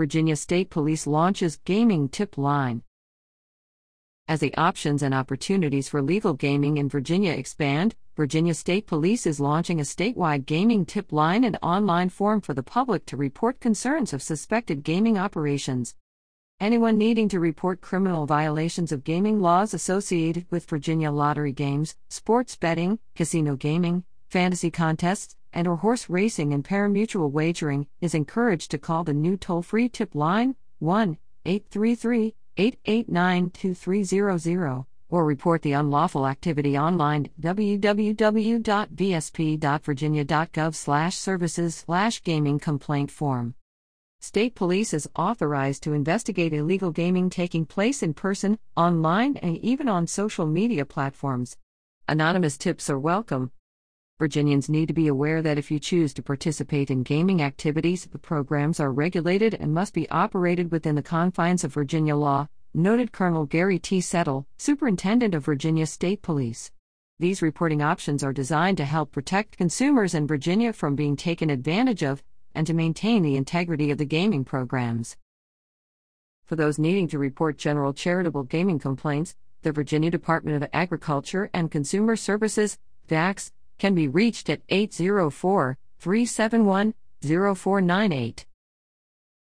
Virginia State Police launches gaming tip line. As the options and opportunities for legal gaming in Virginia expand, Virginia State Police is launching a statewide gaming tip line and online form for the public to report concerns of suspected gaming operations. Anyone needing to report criminal violations of gaming laws associated with Virginia lottery games, sports betting, casino gaming, fantasy contests, and or horse racing and parimutuel wagering is encouraged to call the new toll-free tip line 1-833-889-2300 or report the unlawful activity online www.vsp.virginia.gov/services/gaming complaint form. State police is authorized to investigate illegal gaming taking place in person, online, and even on social media platforms. Anonymous tips are welcome. Virginians need to be aware that if you choose to participate in gaming activities, the programs are regulated and must be operated within the confines of Virginia law, noted Colonel Gary T. Settle, Superintendent of Virginia State Police. These reporting options are designed to help protect consumers in Virginia from being taken advantage of and to maintain the integrity of the gaming programs. For those needing to report general charitable gaming complaints, the Virginia Department of Agriculture and Consumer Services, VDACS, can be reached at 804 371 0498.